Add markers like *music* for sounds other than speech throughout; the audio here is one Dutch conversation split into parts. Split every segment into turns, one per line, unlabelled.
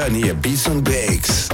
Journey Beats and Bakes.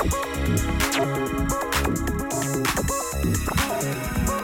Thank you.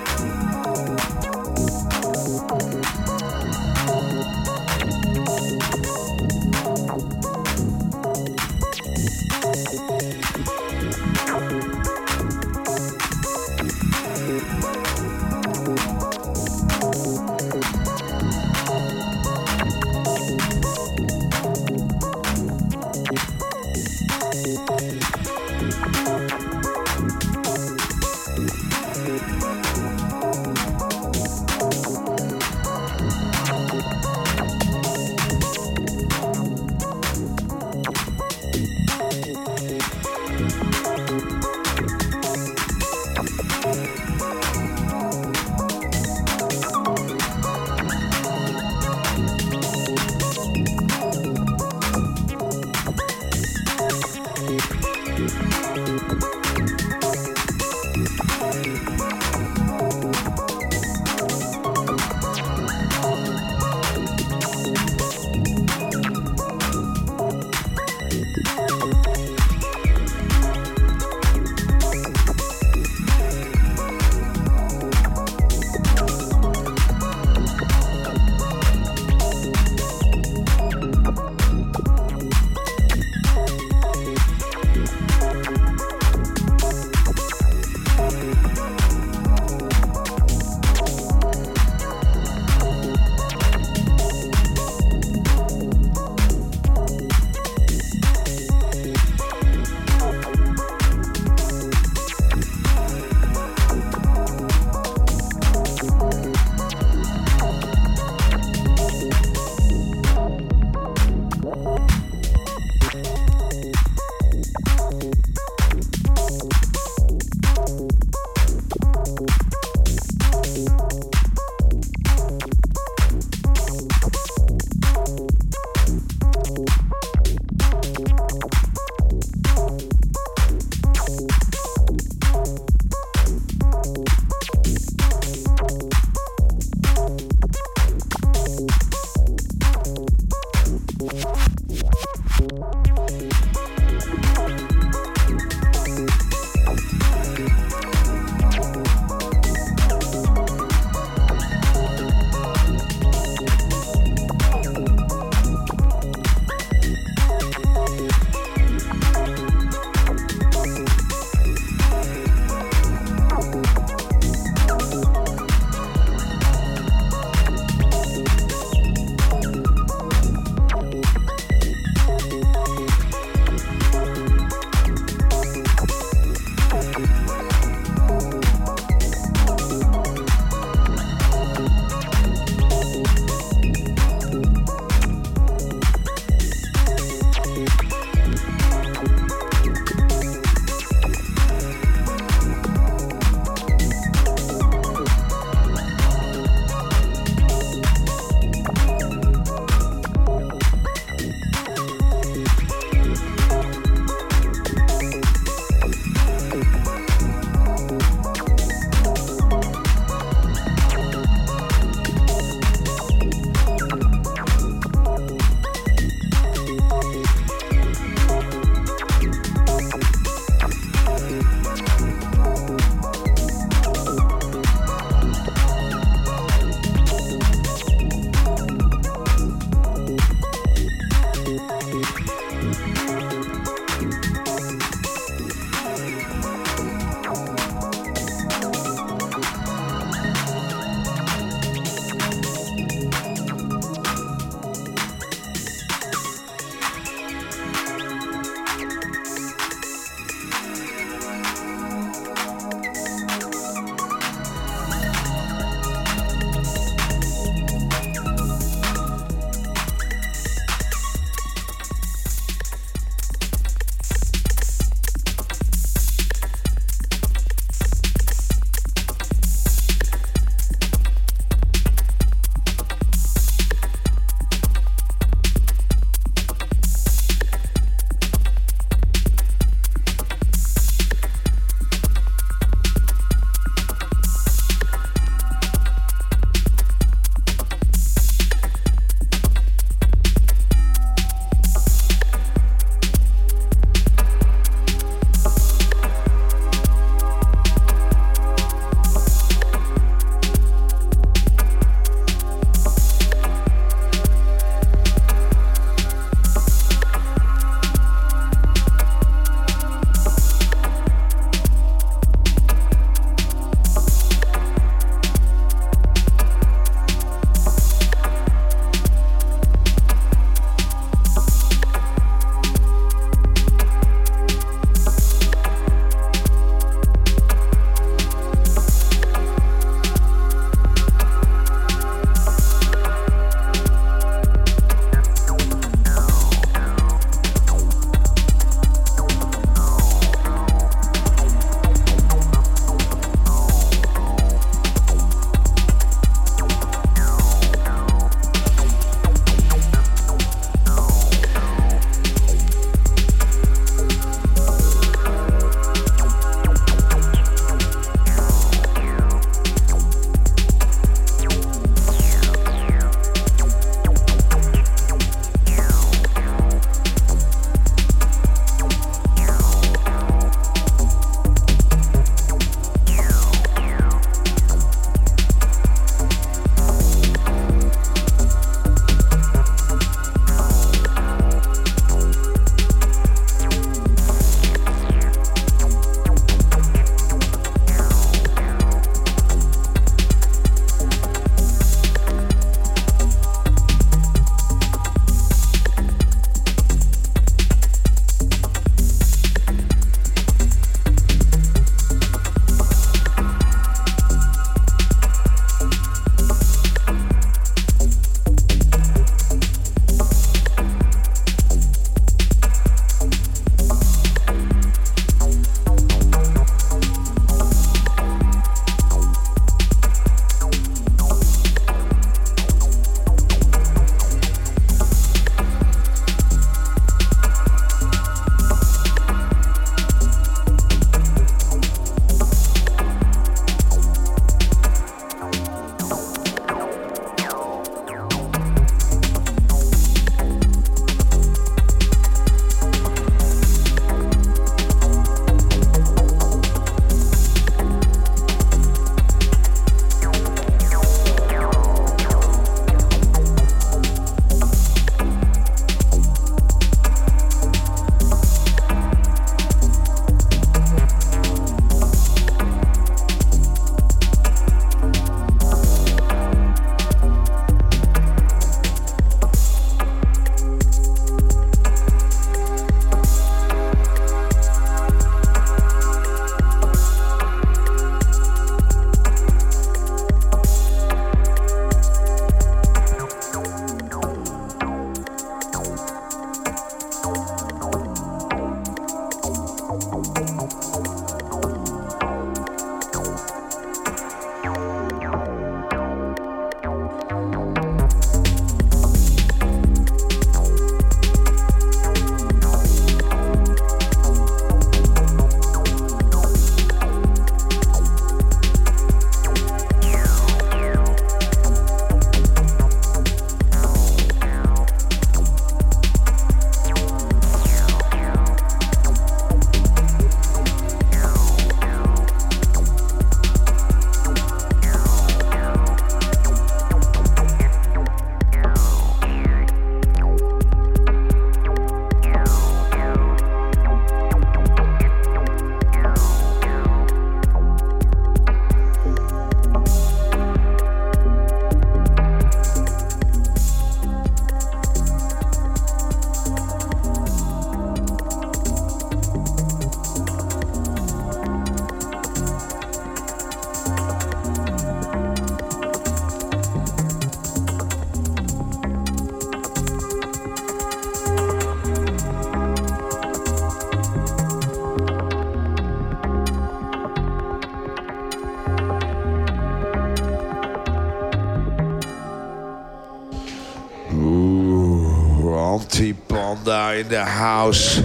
In the house.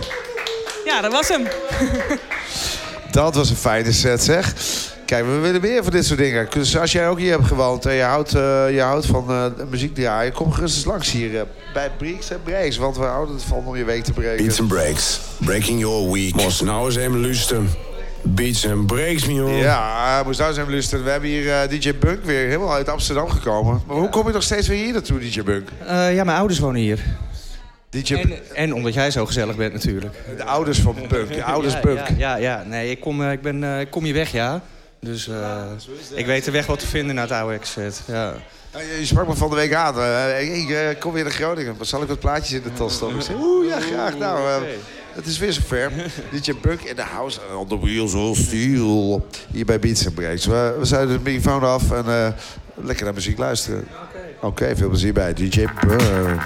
Ja, dat was hem. *laughs*
Dat was een fijne set, zeg. Kijk, we willen meer van dit soort dingen. Dus als jij ook hier hebt gewoond en je houdt, eh, je houdt van uh, muziek draaien... kom gerust eens langs hier uh, bij Breaks en Breaks. Want we houden het van om je week te breken.
Beats and Breaks. Breaking your week. Moest nou eens even luisteren. Beats and Breaks, jongen.
Ja, moest nou eens even luisteren. We hebben hier DJ Bunk weer helemaal uit Amsterdam gekomen. Maar hoe kom je nog steeds weer hier naartoe, DJ Bunk?
ja, mijn ouders wonen hier.
DJ
en, en, omdat jij zo gezellig bent natuurlijk.
De ouders van Bunk, je ouders
ja. Ja, ja, ja, nee, ik kom, ik ben, ik kom hier weg, ja. Dus uh, ik weet de weg wat te vinden naar het oude exit. Ja.
Je sprak me van de week aan. Uh, ik kom weer naar Groningen. Zal ik wat plaatjes in de tas stoppen? Oeh, ja, graag. Nou, uh, het is weer zover. DJ Bunk in de house. On the wheels of steel. Hier bij Beats Breaks. We, we zetten de microfoon af en lekker naar muziek luisteren. Oké, okay. okay, veel plezier bij DJ Bunk.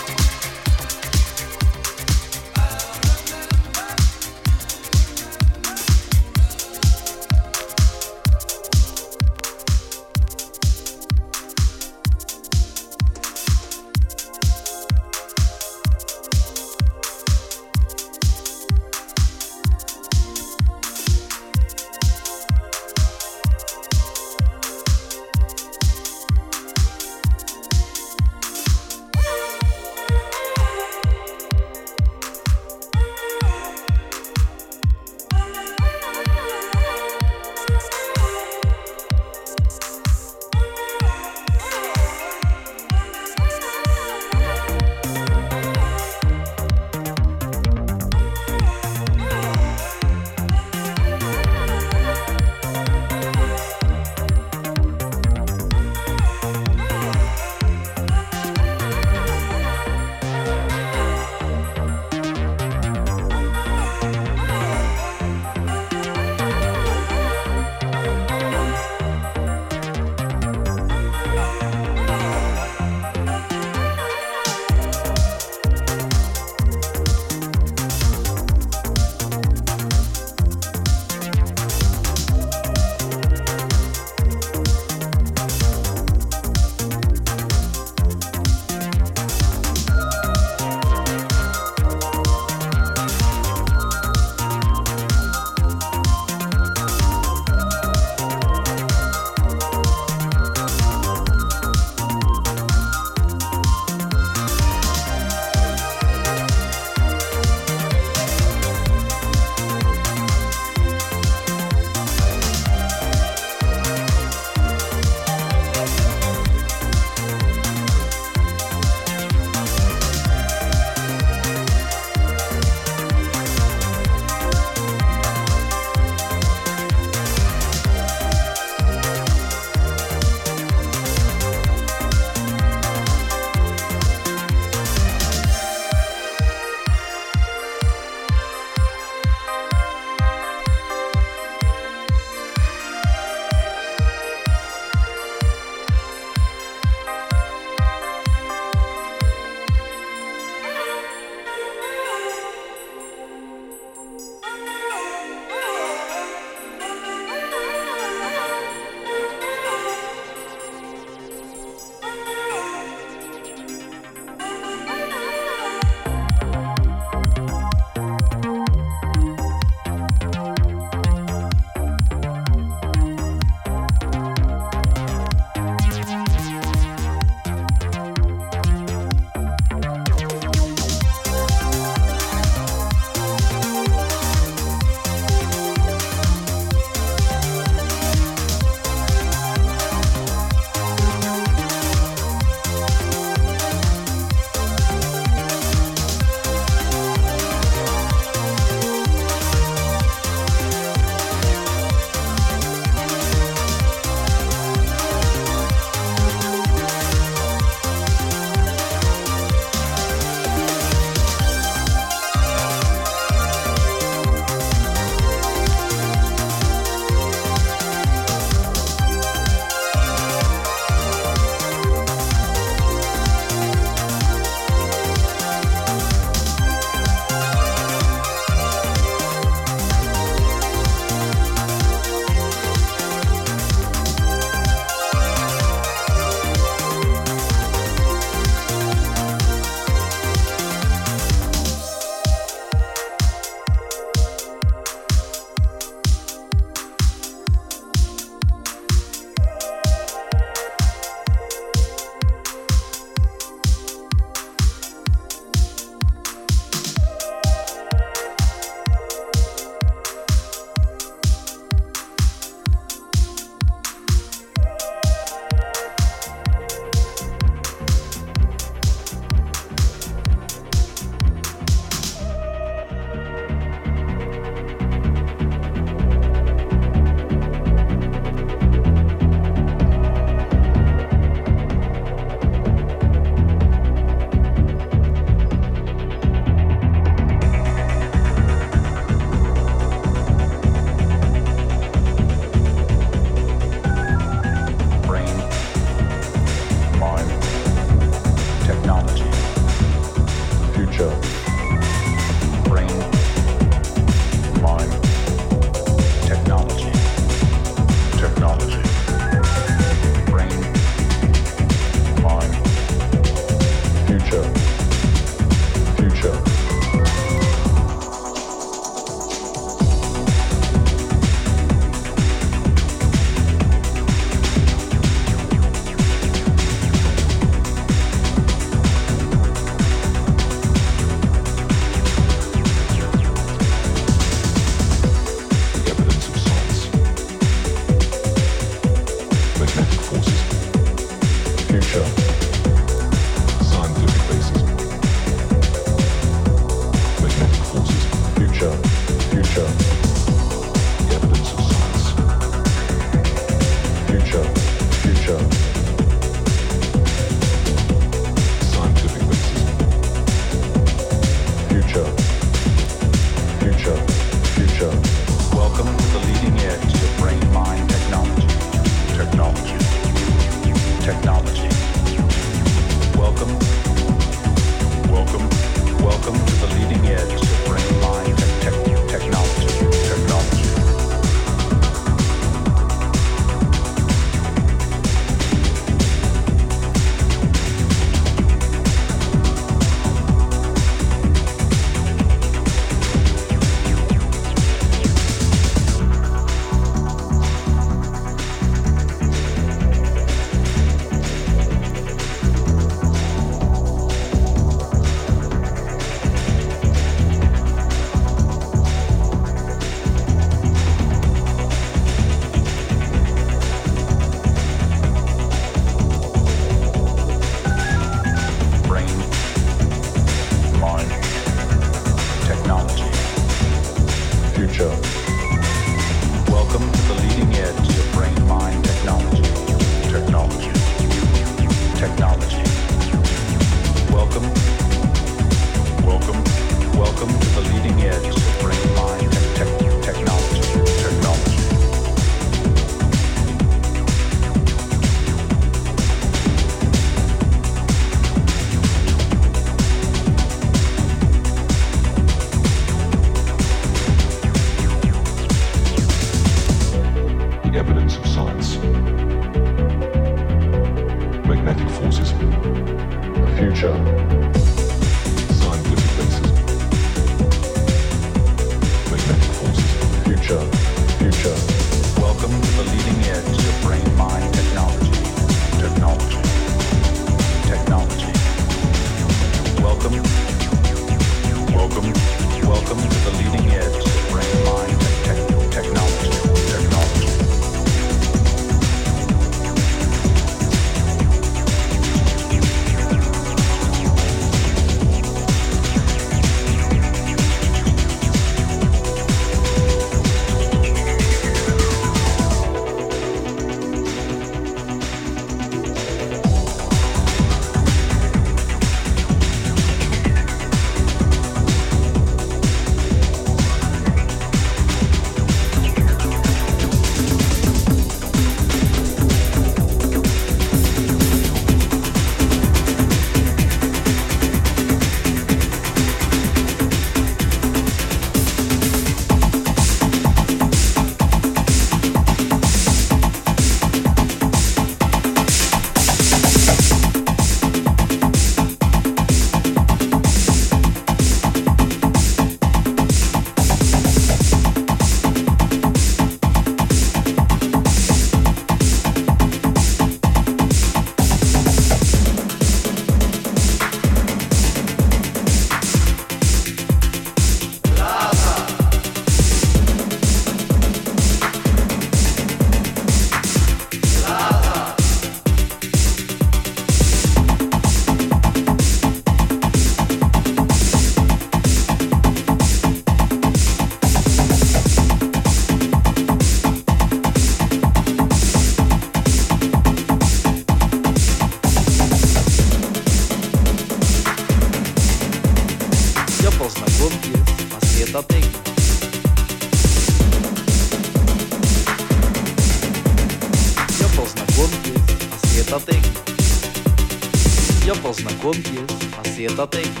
błąd
jest,
a zjeda tejna.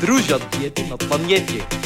Druzia na
paniecie.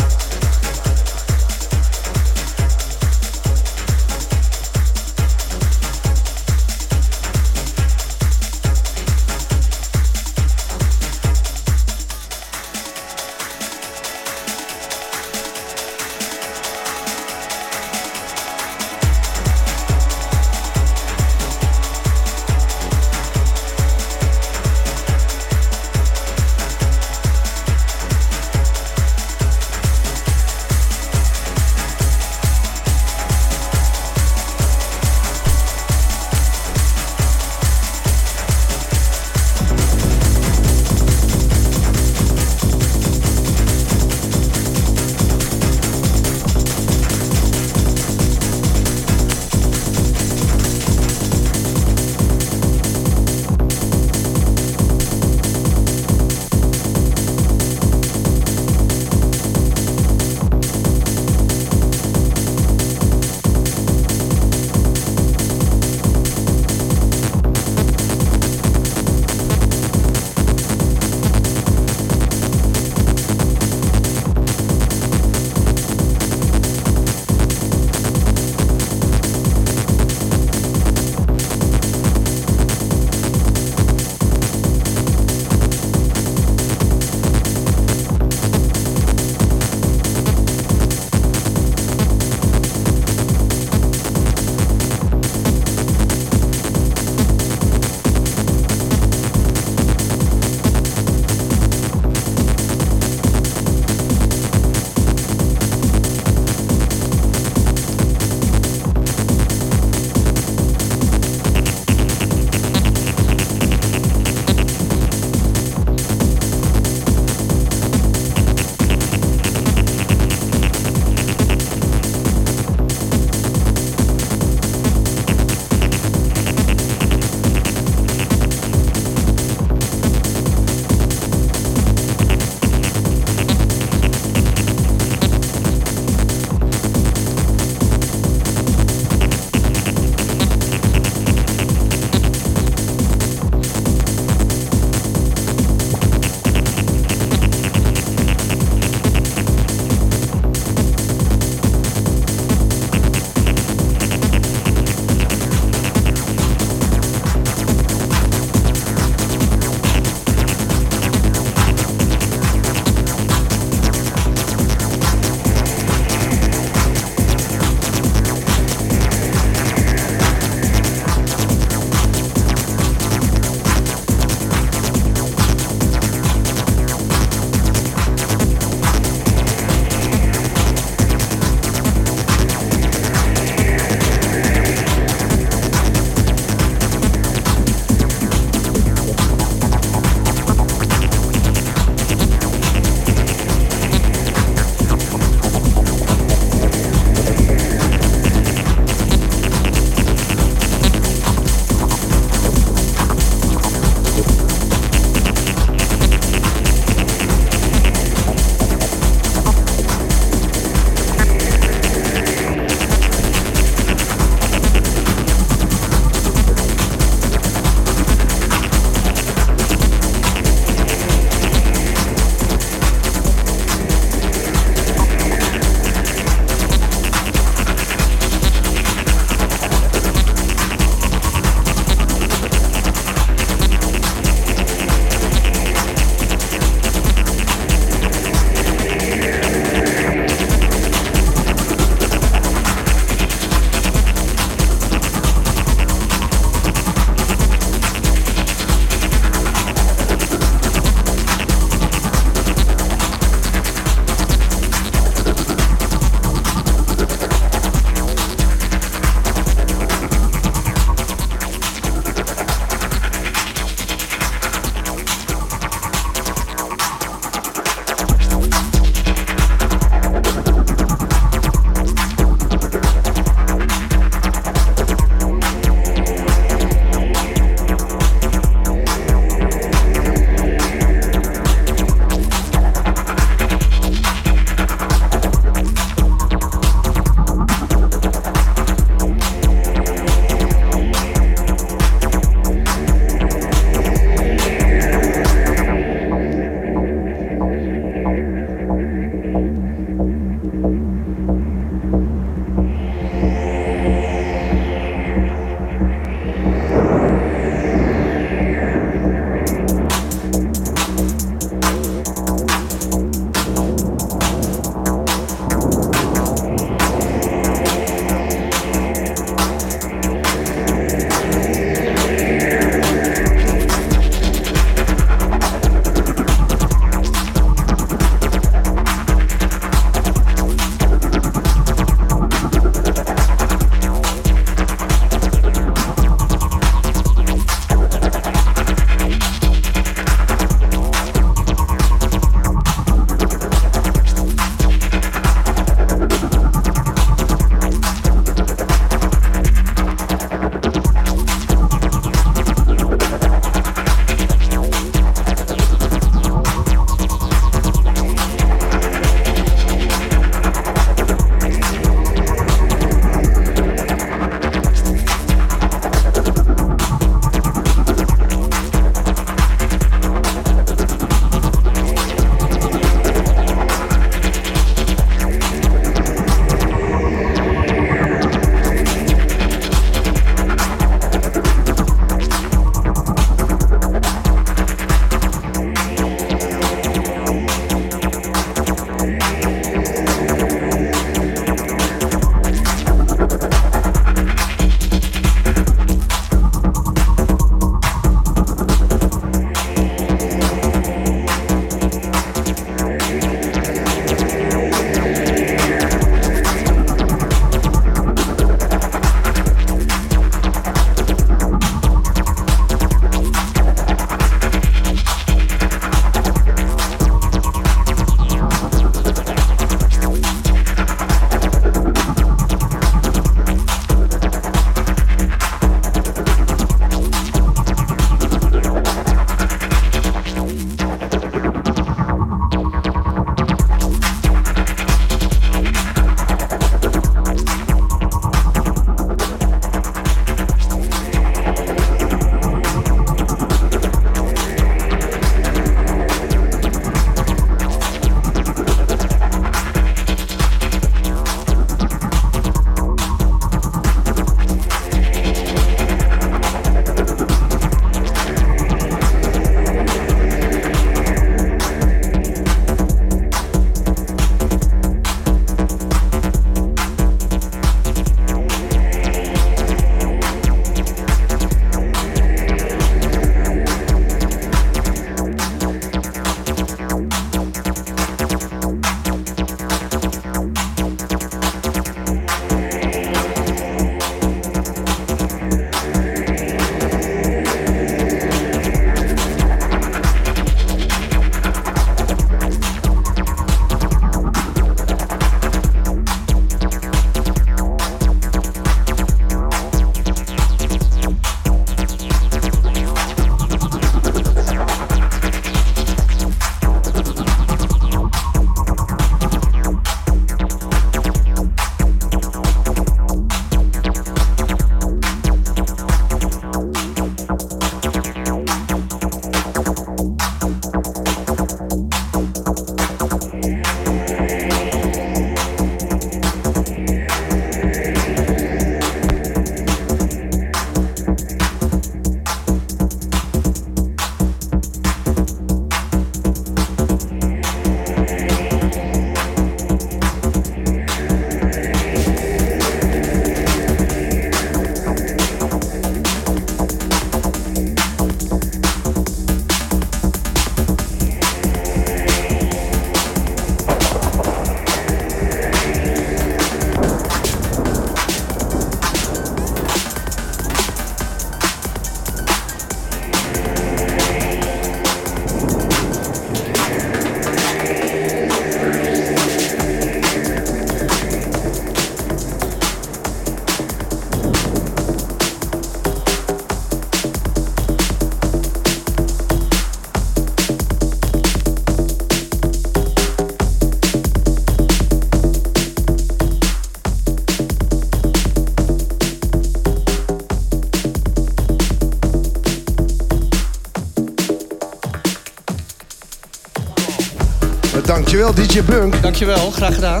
Dankjewel DJ Bunk.
Dankjewel, graag gedaan.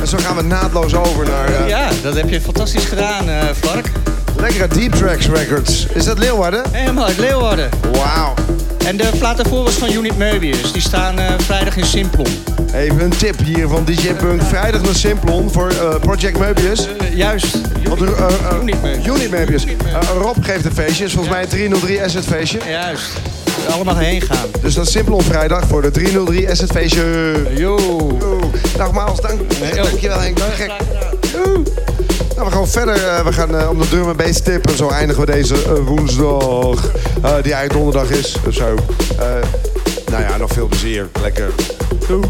En zo gaan we naadloos over naar eh,
Ja, dat heb je fantastisch gedaan, eh Vark.
lekkere Deep Tracks Records. Is dat Leeuwarden?
Helemaal uit Leeuwarden.
Wauw.
En de plaat daarvoor was van Unit Möbius. Die staan eh, vrijdag in Simplon.
Even een tip hier van DJ Bunk. Vrijdag naar Simplon voor Project Möbius.
Juist.
Want,
Unit Möbius.
Unit Möbius. Rob geeft een feestje. is volgens mij een 303 Asset feestje.
Juist. Allemaal heen gaan.
Dus dat is Simplon vrijdag voor de 303 Asset feestje.
Yo.
Yo. Nogmaals, dank, dankjewel Henk. Gek. Yo. Nou, we gaan verder. Eh, we gaan eh, om de drum en bass tip. En zo eindigen we deze eh, woensdag. die eigenlijk donderdag is. Zo. Nou ja, nog veel plezier. Lekker. Doei.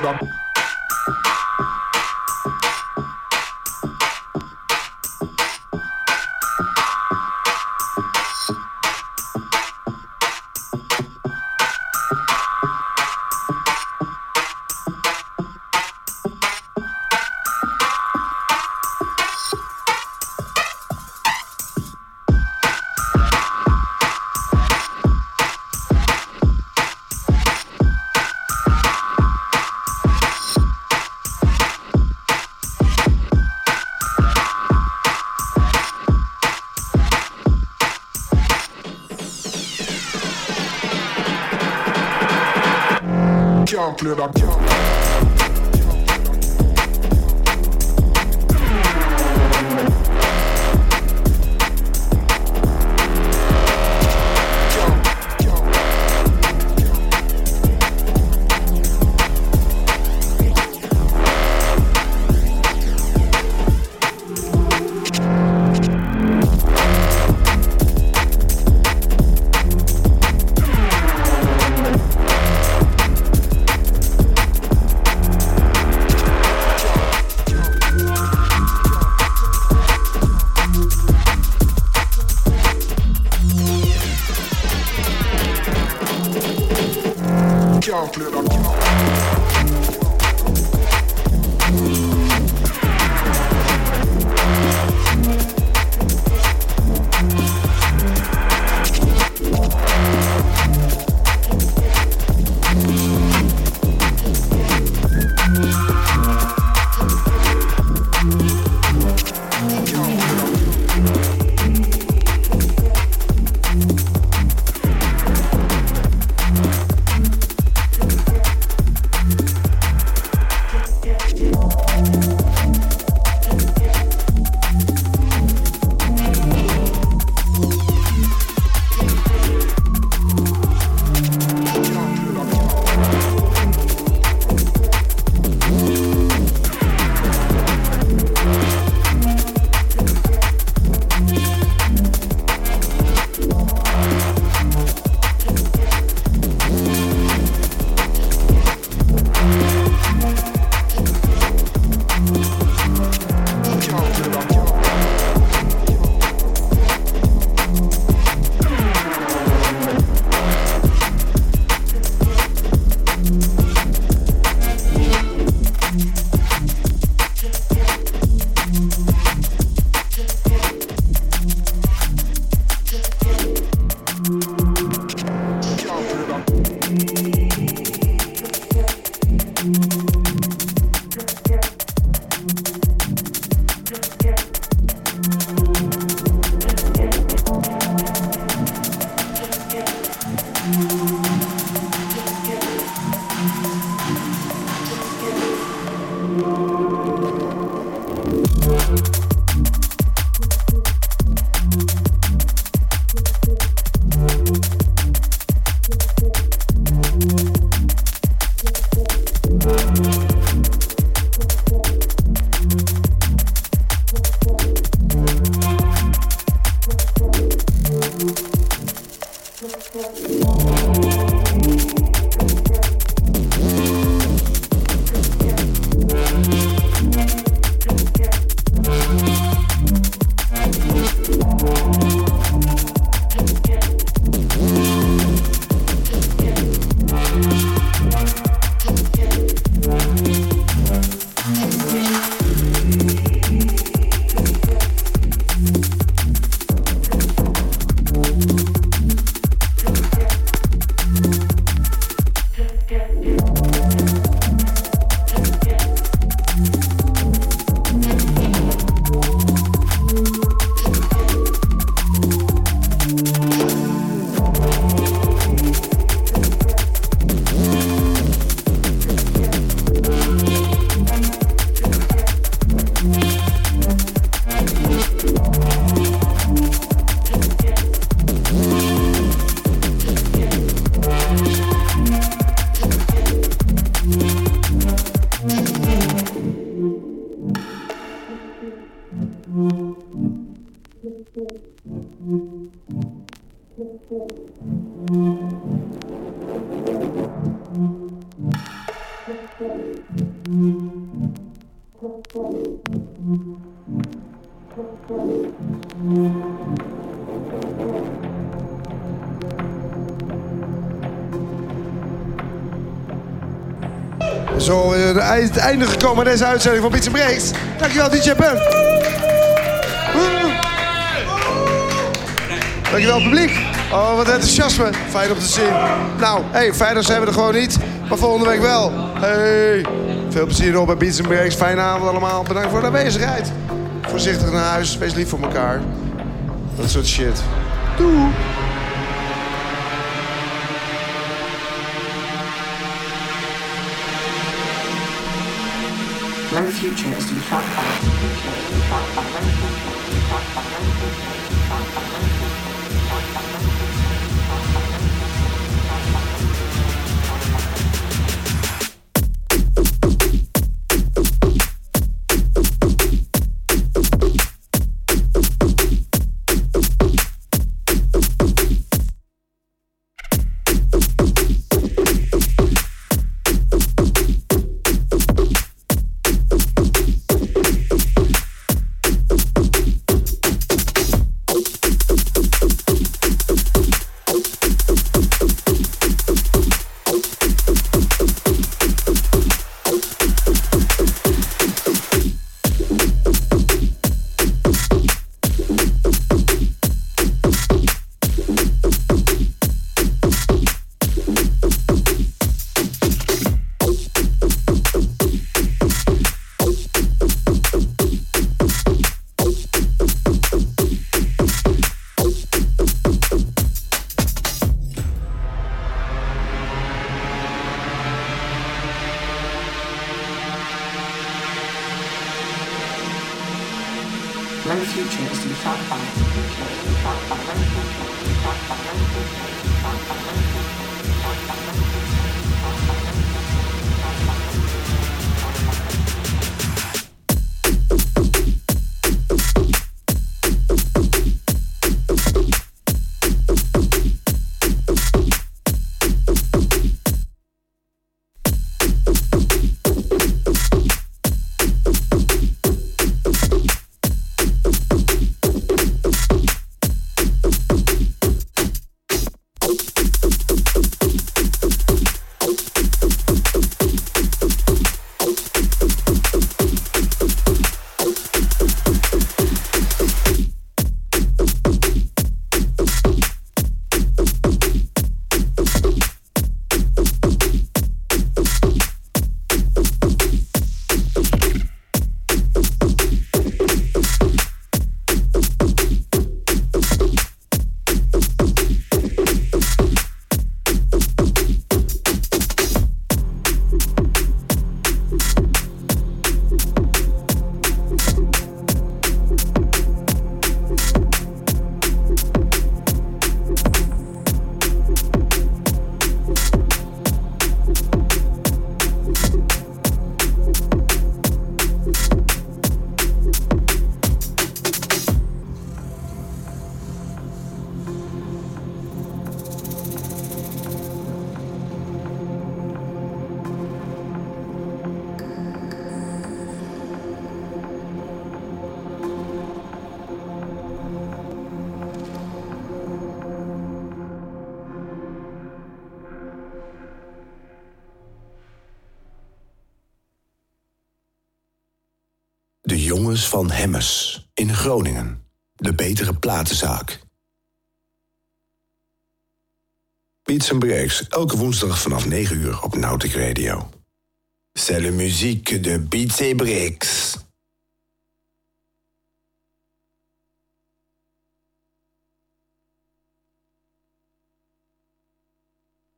Club clear that
gap. 我 het einde gekomen aan deze uitzending van Beats Breaks. Dankjewel, DJ Pun. Dankjewel, publiek. Oh, wat enthousiasme. Fijn om te zien. Nou, hey, vrijdag zijn we er gewoon niet, maar volgende week wel. Hey, veel plezier nog bij Beats Breaks. Fijne avond allemaal. Bedankt voor de aanwezigheid. Voorzichtig naar huis. Wees lief voor elkaar. Dat soort shit. Doei.
Future is to be found by.
Elke woensdag vanaf 9 uur op Nautic Radio. C'est la musique de Beats et Breaks.